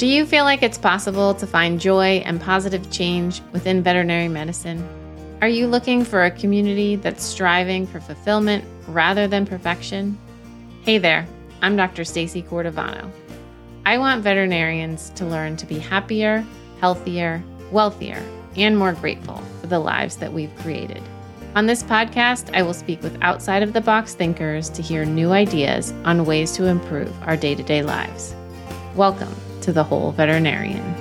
Do you feel like it's possible to find joy and positive change within veterinary medicine? Are you looking for a community that's striving for fulfillment rather than perfection? Hey there, I'm Dr. Stacey Cordovano. I want veterinarians to learn to be happier, healthier, wealthier, and more grateful for the lives that we've created. On this podcast, I will speak with outside of the box thinkers to hear new ideas on ways to improve our day to day lives. Welcome to the Whole Veterinarian.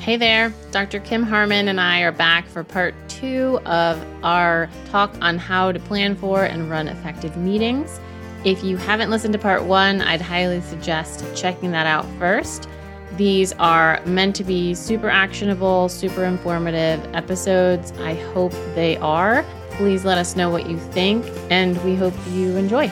Hey there, Dr. Kim Harmon and I are back for part two of our talk on how to plan for and run effective meetings. If you haven't listened to part one, I'd highly suggest checking that out first. These are meant to be super actionable, super informative episodes. I hope they are. Please let us know what you think, and we hope you enjoy.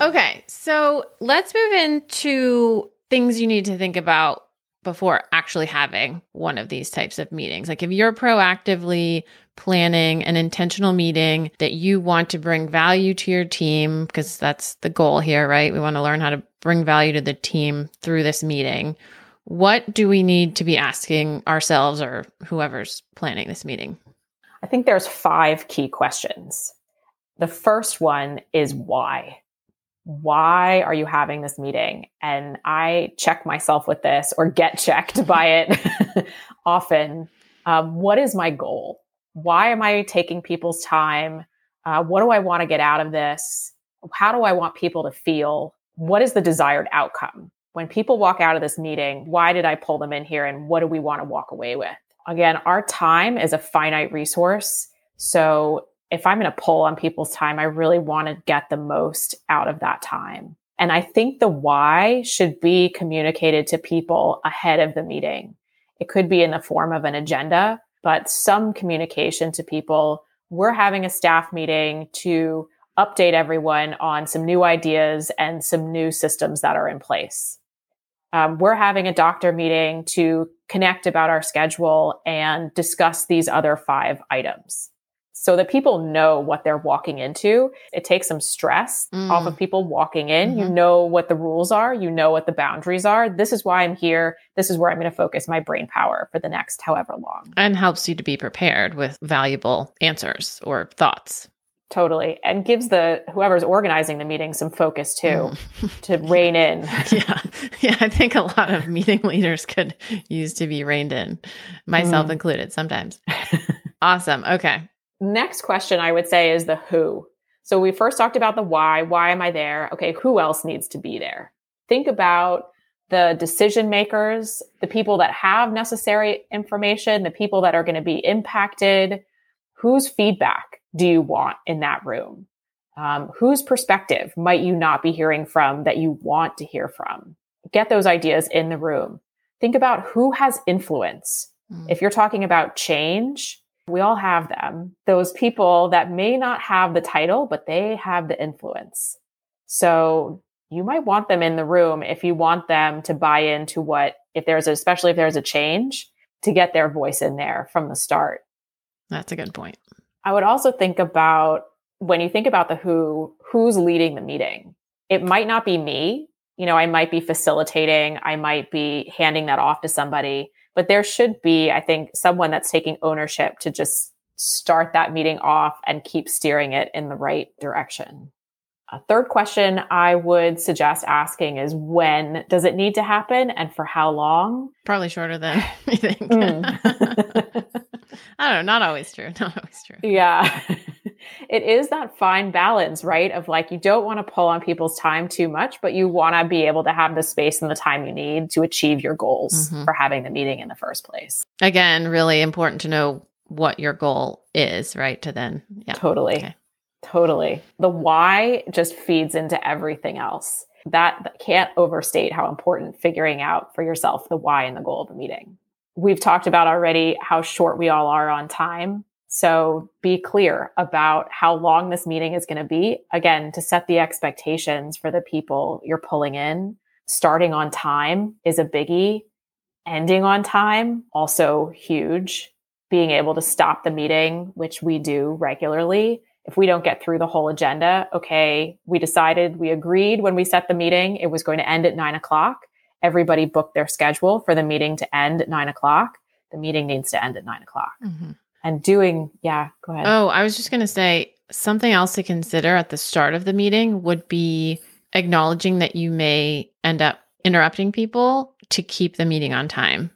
Okay, so let's move into things you need to think about before actually having one of these types of meetings. Like if you're proactively planning an intentional meeting that you want to bring value to your team, because that's the goal here, right? We want to learn how to bring value to the team through this meeting. What do we need to be asking ourselves or whoever's planning this meeting? I think there's five key questions. The first one is why why are you having this meeting? And I check myself with this or get checked by it often. Um, what is my goal? Why am I taking people's time? Uh, what do I want to get out of this? How do I want people to feel? What is the desired outcome? When people walk out of this meeting, why did I pull them in here and what do we want to walk away with? Again, our time is a finite resource. So if I'm going to pull on people's time, I really want to get the most out of that time. And I think the why should be communicated to people ahead of the meeting. It could be in the form of an agenda, but some communication to people. We're having a staff meeting to update everyone on some new ideas and some new systems that are in place. Um, we're having a doctor meeting to connect about our schedule and discuss these other five items so that people know what they're walking into. It takes some stress mm. off of people walking in. Mm-hmm. You know what the rules are, you know what the boundaries are. This is why I'm here. This is where I'm going to focus my brain power for the next however long. And helps you to be prepared with valuable answers or thoughts. Totally. And gives the whoever's organizing the meeting some focus too mm. to rein in. yeah. Yeah. I think a lot of meeting leaders could use to be reined in, myself mm. included sometimes. awesome. Okay. Next question I would say is the who. So we first talked about the why. Why am I there? Okay, who else needs to be there? Think about the decision makers, the people that have necessary information, the people that are going to be impacted. Whose feedback do you want in that room? Um, whose perspective might you not be hearing from that you want to hear from? Get those ideas in the room. Think about who has influence. Mm. If you're talking about change, we all have them. Those people that may not have the title, but they have the influence. So you might want them in the room if you want them to buy into what, if there's, a, especially if there's a change, to get their voice in there from the start. That's a good point. I would also think about when you think about the who, who's leading the meeting? It might not be me. You know, I might be facilitating, I might be handing that off to somebody but there should be, I think, someone that's taking ownership to just start that meeting off and keep steering it in the right direction. A third question I would suggest asking is when does it need to happen and for how long? Probably shorter than you think. Mm. I don't know, not always true. Not always true. Yeah. it is that fine balance, right? Of like, you don't want to pull on people's time too much, but you want to be able to have the space and the time you need to achieve your goals mm-hmm. for having the meeting in the first place. Again, really important to know what your goal is, right? To then, yeah. Totally. Okay. Totally. The why just feeds into everything else. That, that can't overstate how important figuring out for yourself the why and the goal of the meeting. We've talked about already how short we all are on time. So be clear about how long this meeting is going to be. Again, to set the expectations for the people you're pulling in. Starting on time is a biggie. ending on time, also huge. Being able to stop the meeting, which we do regularly. If we don't get through the whole agenda, okay, we decided, we agreed when we set the meeting, it was going to end at nine o'clock. Everybody booked their schedule for the meeting to end at nine o'clock. The meeting needs to end at nine o'clock. Mm-hmm. And doing, yeah, go ahead. Oh, I was just going to say something else to consider at the start of the meeting would be acknowledging that you may end up interrupting people to keep the meeting on time.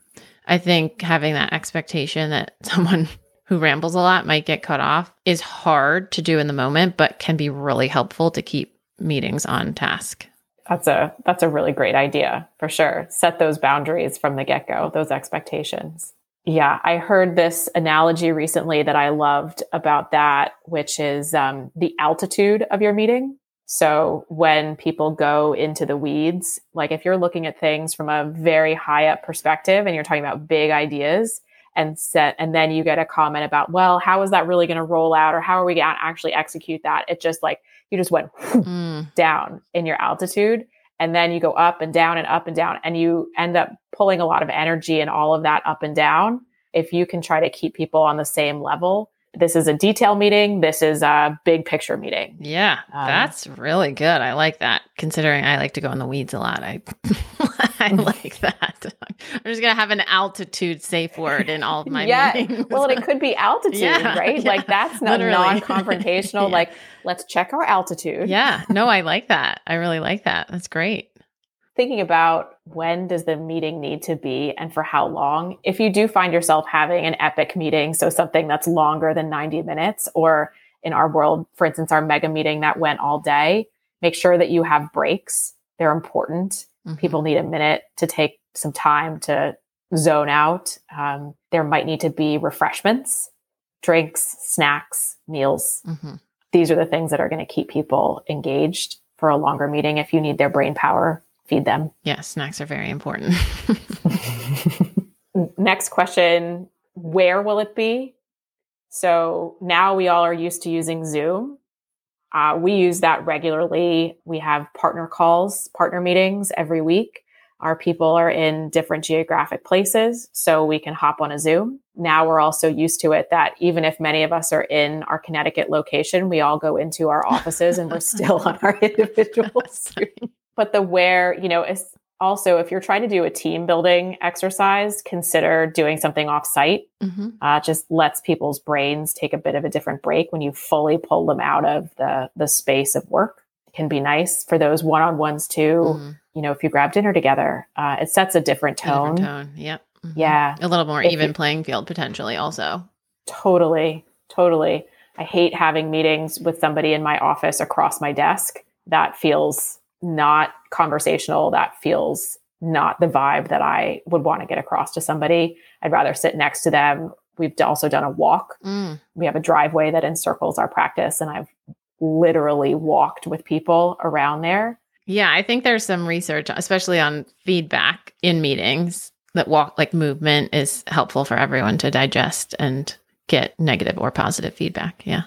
I think having that expectation that someone who rambles a lot might get cut off is hard to do in the moment, but can be really helpful to keep meetings on task. That's a that's a really great idea for sure. Set those boundaries from the get-go, those expectations. Yeah, I heard this analogy recently that I loved about that, which is um, the altitude of your meeting. So when people go into the weeds, like if you're looking at things from a very high up perspective and you're talking about big ideas and set, and then you get a comment about, well, how is that really going to roll out or how are we going to actually execute that? It just like, you just went mm. down in your altitude and then you go up and down and up and down and you end up pulling a lot of energy and all of that up and down. If you can try to keep people on the same level, this is a detail meeting. This is a big picture meeting. Yeah, um, that's really good. I like that. Considering I like to go in the weeds a lot, I I like that. I'm just gonna have an altitude safe word in all of my yeah. meetings. well, it could be altitude, yeah, right? Yeah, like that's not a non-confrontational. yeah. Like let's check our altitude. Yeah. No, I like that. I really like that. That's great thinking about when does the meeting need to be and for how long. If you do find yourself having an epic meeting, so something that's longer than 90 minutes, or in our world, for instance, our mega meeting that went all day, make sure that you have breaks. They're important. Mm-hmm. People need a minute to take some time to zone out. Um, there might need to be refreshments, drinks, snacks, meals. Mm-hmm. These are the things that are going to keep people engaged for a longer meeting if you need their brain power feed them. Yeah, snacks are very important. Next question Where will it be? So now we all are used to using Zoom. Uh, we use that regularly. We have partner calls, partner meetings every week. Our people are in different geographic places, so we can hop on a Zoom. Now we're also used to it that even if many of us are in our Connecticut location, we all go into our offices and we're still on our individual Zoom but the where, you know, is also if you're trying to do a team building exercise, consider doing something off site. Mm-hmm. Uh, just lets people's brains take a bit of a different break when you fully pull them out of the the space of work. It can be nice for those one on ones too. Mm-hmm. You know, if you grab dinner together, uh, it sets a different tone. A different tone. Yep. Mm-hmm. Yeah. A little more if even you, playing field potentially also. Totally. Totally. I hate having meetings with somebody in my office across my desk. That feels not conversational, that feels not the vibe that I would want to get across to somebody. I'd rather sit next to them. We've also done a walk. Mm. We have a driveway that encircles our practice, and I've literally walked with people around there. Yeah, I think there's some research, especially on feedback in meetings, that walk like movement is helpful for everyone to digest and get negative or positive feedback. Yeah.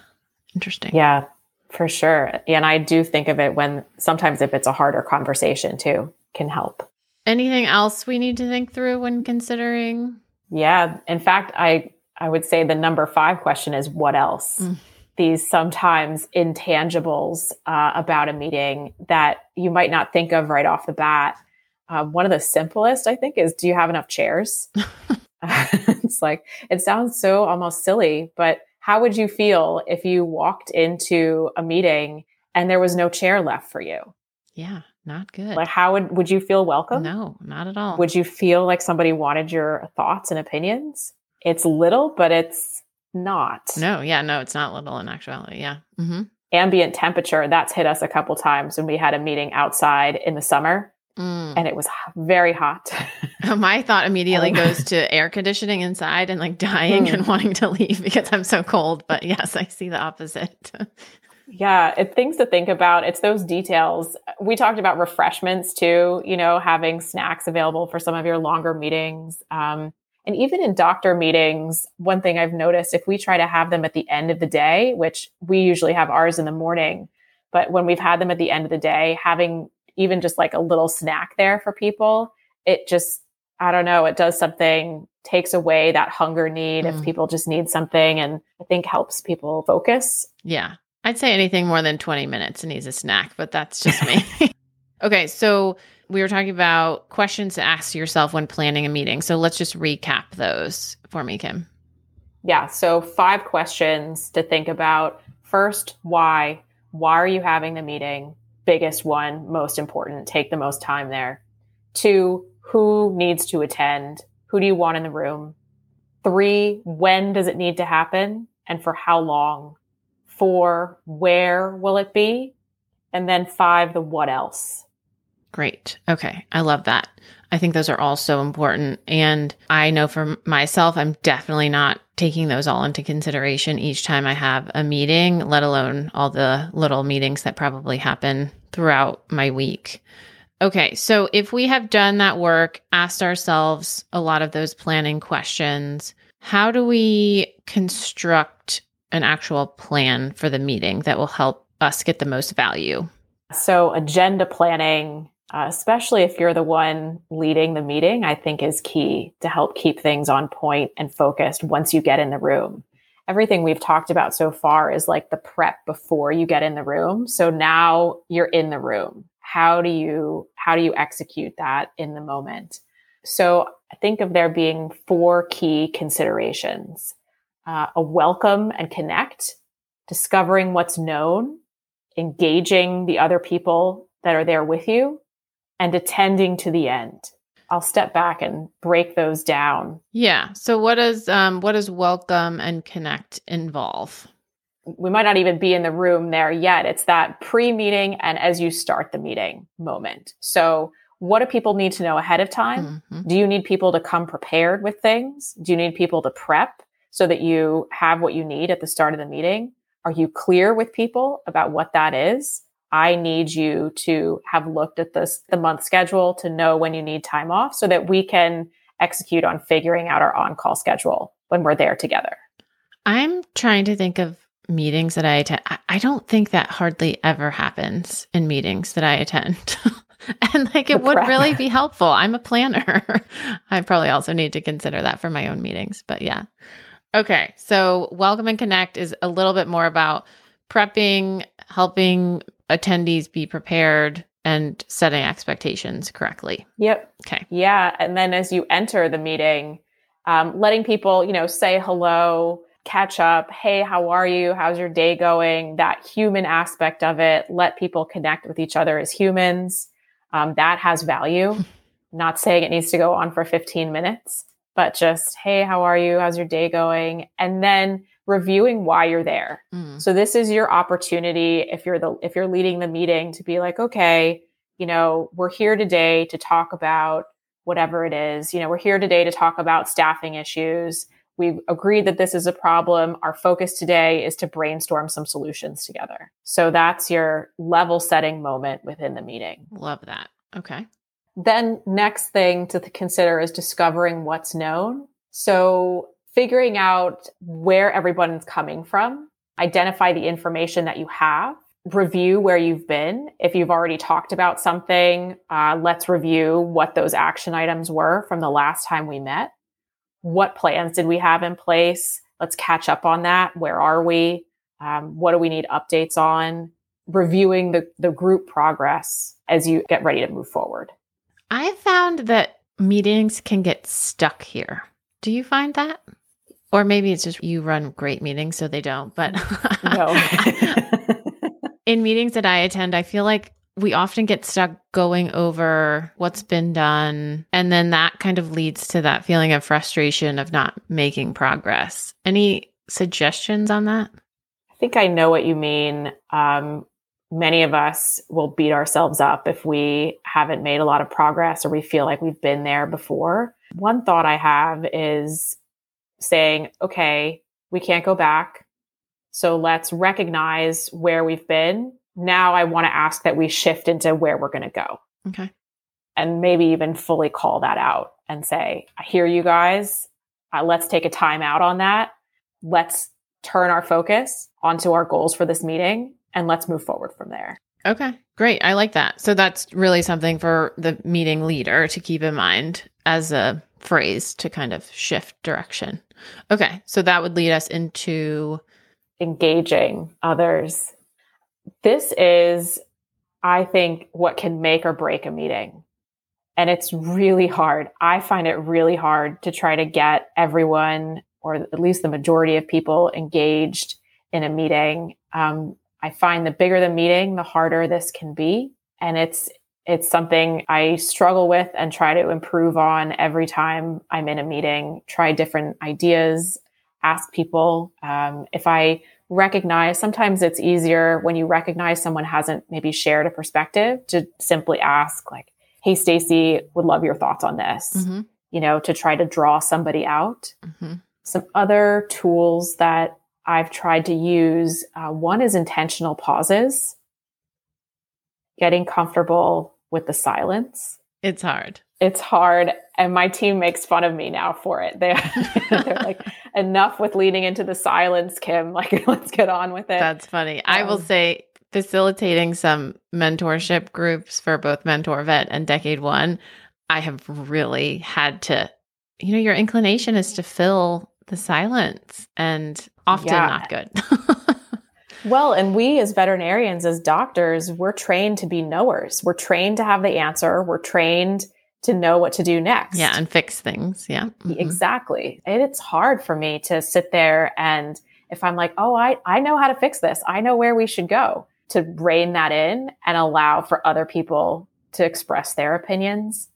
Interesting. Yeah. For sure. And I do think of it when sometimes if it's a harder conversation too, can help. Anything else we need to think through when considering? Yeah. In fact, I I would say the number five question is what else? Mm. These sometimes intangibles uh, about a meeting that you might not think of right off the bat. Uh, one of the simplest, I think, is do you have enough chairs? it's like, it sounds so almost silly, but how would you feel if you walked into a meeting and there was no chair left for you? Yeah, not good. Like how would would you feel welcome? No, not at all. Would you feel like somebody wanted your thoughts and opinions? It's little, but it's not. No, yeah, no, it's not little in actuality. Yeah. Mm-hmm. Ambient temperature, that's hit us a couple times when we had a meeting outside in the summer Mm. And it was very hot. My thought immediately goes to air conditioning inside and like dying mm. and wanting to leave because I'm so cold. But yes, I see the opposite. yeah, it, things to think about. It's those details. We talked about refreshments too, you know, having snacks available for some of your longer meetings. Um, and even in doctor meetings, one thing I've noticed if we try to have them at the end of the day, which we usually have ours in the morning, but when we've had them at the end of the day, having even just like a little snack there for people, it just I don't know, it does something, takes away that hunger need mm. if people just need something and I think helps people focus. Yeah. I'd say anything more than 20 minutes needs a snack, but that's just me. okay. So we were talking about questions to ask yourself when planning a meeting. So let's just recap those for me, Kim. Yeah. So five questions to think about. First, why? Why are you having the meeting? Biggest one, most important. Take the most time there. Two, who needs to attend? Who do you want in the room? Three, when does it need to happen and for how long? Four, where will it be? And then five, the what else. Great. Okay. I love that. I think those are all so important. And I know for myself, I'm definitely not taking those all into consideration each time I have a meeting, let alone all the little meetings that probably happen throughout my week. Okay, so if we have done that work, asked ourselves a lot of those planning questions, how do we construct an actual plan for the meeting that will help us get the most value? So, agenda planning, uh, especially if you're the one leading the meeting, I think is key to help keep things on point and focused once you get in the room. Everything we've talked about so far is like the prep before you get in the room. So now you're in the room. How do you how do you execute that in the moment? So i think of there being four key considerations. Uh, a welcome and connect discovering what's known engaging the other people that are there with you and attending to the end i'll step back and break those down yeah so what does um, what does welcome and connect involve we might not even be in the room there yet. It's that pre meeting and as you start the meeting moment. So, what do people need to know ahead of time? Mm-hmm. Do you need people to come prepared with things? Do you need people to prep so that you have what you need at the start of the meeting? Are you clear with people about what that is? I need you to have looked at this, the month schedule to know when you need time off so that we can execute on figuring out our on call schedule when we're there together. I'm trying to think of meetings that I attend, I don't think that hardly ever happens in meetings that I attend. and like it would really be helpful. I'm a planner. I probably also need to consider that for my own meetings, but yeah. Okay. So, Welcome and Connect is a little bit more about prepping, helping attendees be prepared and setting expectations correctly. Yep. Okay. Yeah. And then as you enter the meeting, um, letting people, you know, say hello, catch up. Hey, how are you? How's your day going? That human aspect of it, let people connect with each other as humans. Um, that has value. Not saying it needs to go on for 15 minutes, but just, hey, how are you? How's your day going? And then reviewing why you're there. Mm. So this is your opportunity if you're the if you're leading the meeting to be like, okay, you know, we're here today to talk about whatever it is. You know, we're here today to talk about staffing issues We've agreed that this is a problem. Our focus today is to brainstorm some solutions together. So that's your level setting moment within the meeting. Love that. Okay. Then, next thing to consider is discovering what's known. So, figuring out where everyone's coming from, identify the information that you have, review where you've been. If you've already talked about something, uh, let's review what those action items were from the last time we met what plans did we have in place? Let's catch up on that. Where are we? Um, what do we need updates on? Reviewing the, the group progress as you get ready to move forward. I found that meetings can get stuck here. Do you find that? Or maybe it's just you run great meetings, so they don't. But no. in meetings that I attend, I feel like we often get stuck going over what's been done. And then that kind of leads to that feeling of frustration of not making progress. Any suggestions on that? I think I know what you mean. Um, many of us will beat ourselves up if we haven't made a lot of progress or we feel like we've been there before. One thought I have is saying, okay, we can't go back. So let's recognize where we've been now I want to ask that we shift into where we're going to go. Okay. And maybe even fully call that out and say, I hear you guys. Uh, let's take a time out on that. Let's turn our focus onto our goals for this meeting and let's move forward from there. Okay, great. I like that. So that's really something for the meeting leader to keep in mind as a phrase to kind of shift direction. Okay, so that would lead us into engaging others. This is, I think, what can make or break a meeting. And it's really hard. I find it really hard to try to get everyone, or at least the majority of people, engaged in a meeting. Um, I find the bigger the meeting, the harder this can be. And it's it's something I struggle with and try to improve on every time I'm in a meeting, try different ideas, ask people. Um, if I recognize, sometimes it's easier when you recognize someone hasn't maybe shared a perspective to simply ask, like, hey, Stacey, would love your thoughts on this, mm-hmm. you know, to try to draw somebody out. Mm-hmm. Some other tools that I've tried to use uh, one is intentional pauses, getting comfortable with the silence. It's hard. It's hard. And my team makes fun of me now for it. They, they're like, enough with leading into the silence, Kim. Like, let's get on with it. That's funny. Um, I will um, say, facilitating some mentorship groups for both MentorVet and Decade One, I have really had to, you know, your inclination is to fill the silence and often yeah. not good. Well, and we as veterinarians, as doctors, we're trained to be knowers. We're trained to have the answer. We're trained to know what to do next. Yeah, and fix things. Yeah. Mm-hmm. Exactly. And it's hard for me to sit there and if I'm like, oh, I, I know how to fix this, I know where we should go, to rein that in and allow for other people to express their opinions.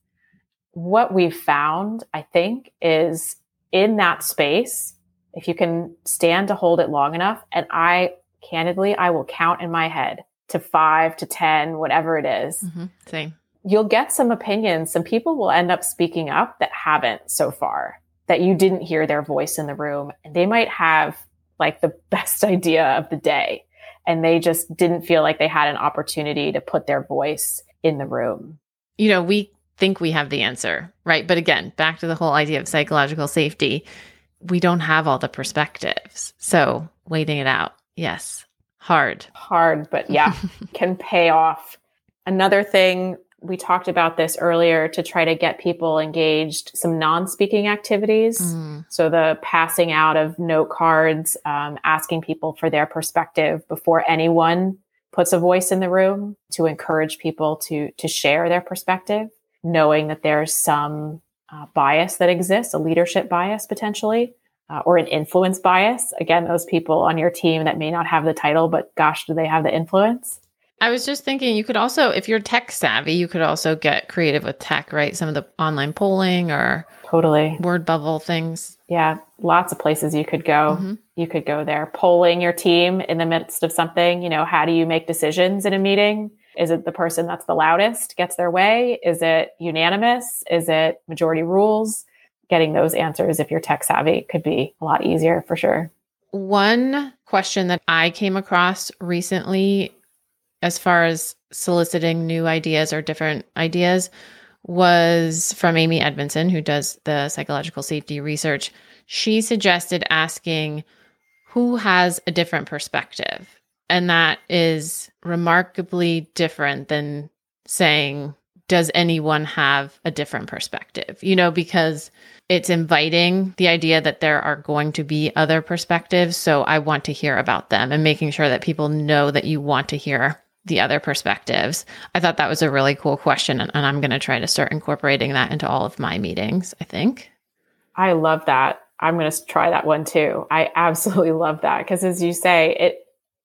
What we've found, I think, is in that space, if you can stand to hold it long enough, and I candidly, I will count in my head to five to 10, whatever it is. Mm-hmm. Same. You'll get some opinions. Some people will end up speaking up that haven't so far, that you didn't hear their voice in the room. And they might have like the best idea of the day. And they just didn't feel like they had an opportunity to put their voice in the room. You know, we think we have the answer, right? But again, back to the whole idea of psychological safety, we don't have all the perspectives. So waiting it out Yes. Hard. Hard, but yeah, can pay off. Another thing, we talked about this earlier to try to get people engaged, some non speaking activities. Mm. So the passing out of note cards, um, asking people for their perspective before anyone puts a voice in the room to encourage people to, to share their perspective, knowing that there's some uh, bias that exists, a leadership bias potentially uh, or an influence bias. Again, those people on your team that may not have the title, but gosh, do they have the influence? I was just thinking you could also, if you're tech savvy, you could also get creative with tech, right? Some of the online polling or totally word bubble things. Yeah, lots of places you could go. Mm-hmm. You could go there. Polling your team in the midst of something, you know, how do you make decisions in a meeting? Is it the person that's the loudest gets their way? Is it unanimous? Is it majority rules? Getting those answers if you're tech savvy could be a lot easier for sure. One question that I came across recently, as far as soliciting new ideas or different ideas, was from Amy Edmondson, who does the psychological safety research. She suggested asking who has a different perspective. And that is remarkably different than saying, does anyone have a different perspective? You know, because it's inviting the idea that there are going to be other perspectives. So I want to hear about them and making sure that people know that you want to hear the other perspectives. I thought that was a really cool question. And, and I'm going to try to start incorporating that into all of my meetings, I think. I love that. I'm going to try that one too. I absolutely love that because as you say, it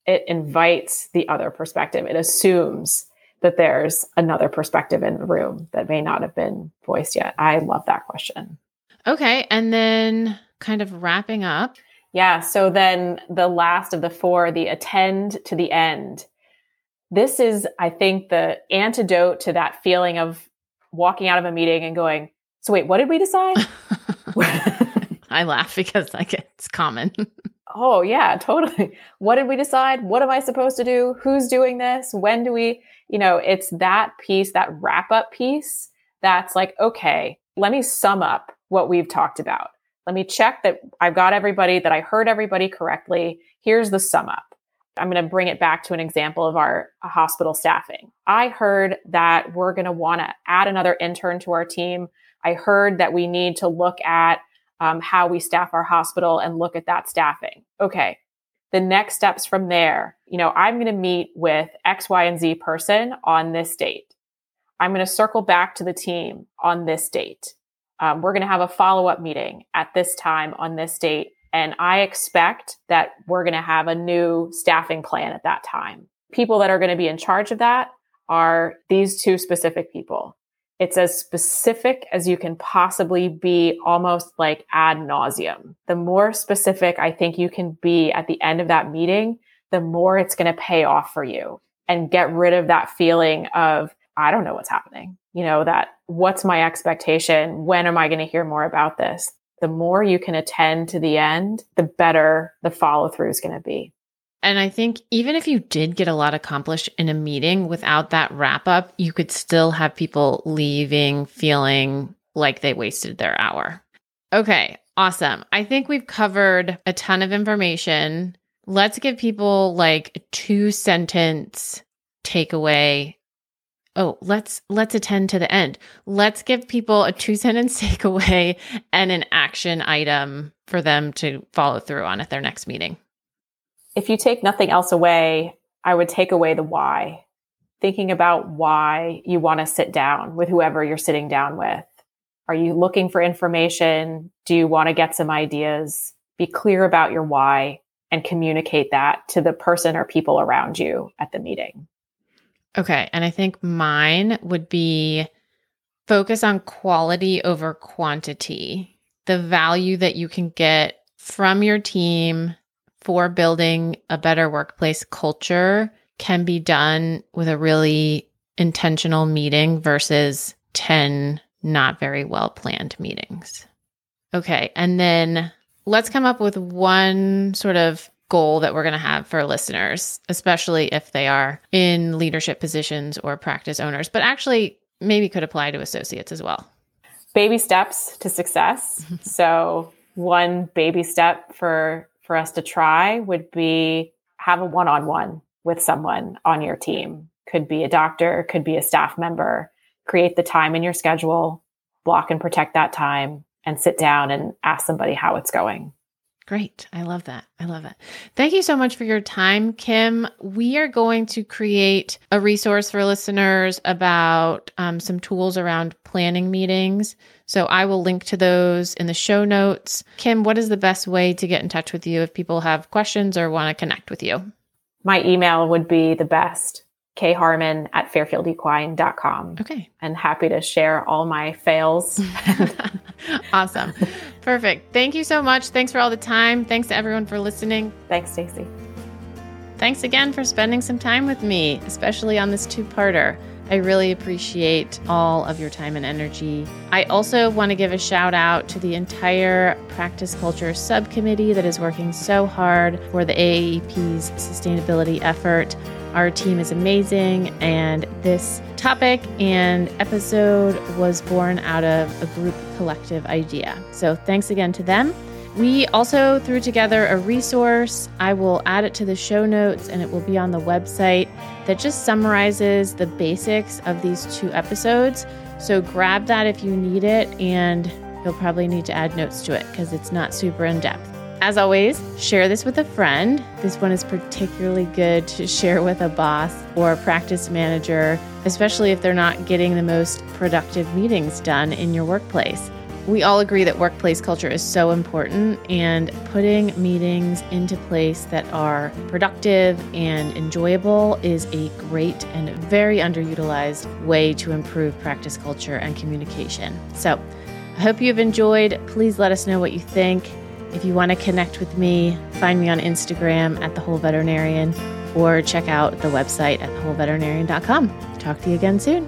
it invites the other perspective. It assumes that there's another perspective in the room that may not have been voiced yet. I love that question. Okay. And then kind of wrapping up. Yeah. So then the last of the four, the attend to the end. This is, I think, the antidote to that feeling of walking out of a meeting and going, so wait, what did we decide? I laugh because like it's common. oh yeah, totally. What did we decide? What am I supposed to do? Who's doing this? When do we, you know, it's that piece, that wrap up piece that's like, okay, let me sum up what we've talked about. Let me check that I've got everybody, that I heard everybody correctly. Here's the sum up. I'm going to bring it back to an example of our hospital staffing. I heard that we're going to want to add another intern to our team. I heard that we need to look at um, how we staff our hospital and look at that staffing. Okay. The next steps from there, you know, I'm going to meet with X, Y, and Z person on this date. I'm going to circle back to the team on this date. Um, we're going to have a follow up meeting at this time on this date. And I expect that we're going to have a new staffing plan at that time. People that are going to be in charge of that are these two specific people. It's as specific as you can possibly be, almost like ad nauseum. The more specific I think you can be at the end of that meeting, the more it's going to pay off for you and get rid of that feeling of, I don't know what's happening. You know, that what's my expectation? When am I going to hear more about this? The more you can attend to the end, the better the follow through is going to be. And I think even if you did get a lot accomplished in a meeting without that wrap up, you could still have people leaving feeling like they wasted their hour. Okay, awesome. I think we've covered a ton of information. Let's give people like two sentence takeaway. Oh, let's let's attend to the end. Let's give people a two sentence takeaway and an action item for them to follow through on at their next meeting if you take nothing else away, I would take away the why. Thinking about why you want to sit down with whoever you're sitting down with. Are you looking for information? Do you want to get some ideas? Be clear about your why and communicate that to the person or people around you at the meeting. Okay. And I think mine would be focus on quality over quantity. The value that you can get from your team for building a better workplace culture can be done with a really intentional meeting versus 10 not very well planned meetings. Okay. And then let's come up with one sort of goal that we're going to have for listeners, especially if they are in leadership positions or practice owners, but actually maybe could apply to associates as well. Baby steps to success. so, one baby step for for us to try would be have a one on one with someone on your team. Could be a doctor, could be a staff member. Create the time in your schedule, block and protect that time, and sit down and ask somebody how it's going. Great. I love that. I love it. Thank you so much for your time, Kim. We are going to create a resource for listeners about um, some tools around planning meetings. So I will link to those in the show notes. Kim, what is the best way to get in touch with you if people have questions or want to connect with you? My email would be the best kharmon at fairfieldequine.com. Okay. And happy to share all my fails. awesome. Perfect. Thank you so much. Thanks for all the time. Thanks to everyone for listening. Thanks, Stacey. Thanks again for spending some time with me, especially on this two parter. I really appreciate all of your time and energy. I also want to give a shout out to the entire practice culture subcommittee that is working so hard for the AAEP's sustainability effort. Our team is amazing, and this topic and episode was born out of a group collective idea. So, thanks again to them. We also threw together a resource. I will add it to the show notes and it will be on the website that just summarizes the basics of these two episodes. So, grab that if you need it, and you'll probably need to add notes to it because it's not super in depth. As always, share this with a friend. This one is particularly good to share with a boss or a practice manager, especially if they're not getting the most productive meetings done in your workplace. We all agree that workplace culture is so important, and putting meetings into place that are productive and enjoyable is a great and very underutilized way to improve practice culture and communication. So, I hope you've enjoyed. Please let us know what you think. If you want to connect with me, find me on Instagram at The Whole Veterinarian or check out the website at thewholeveterinarian.com. Talk to you again soon.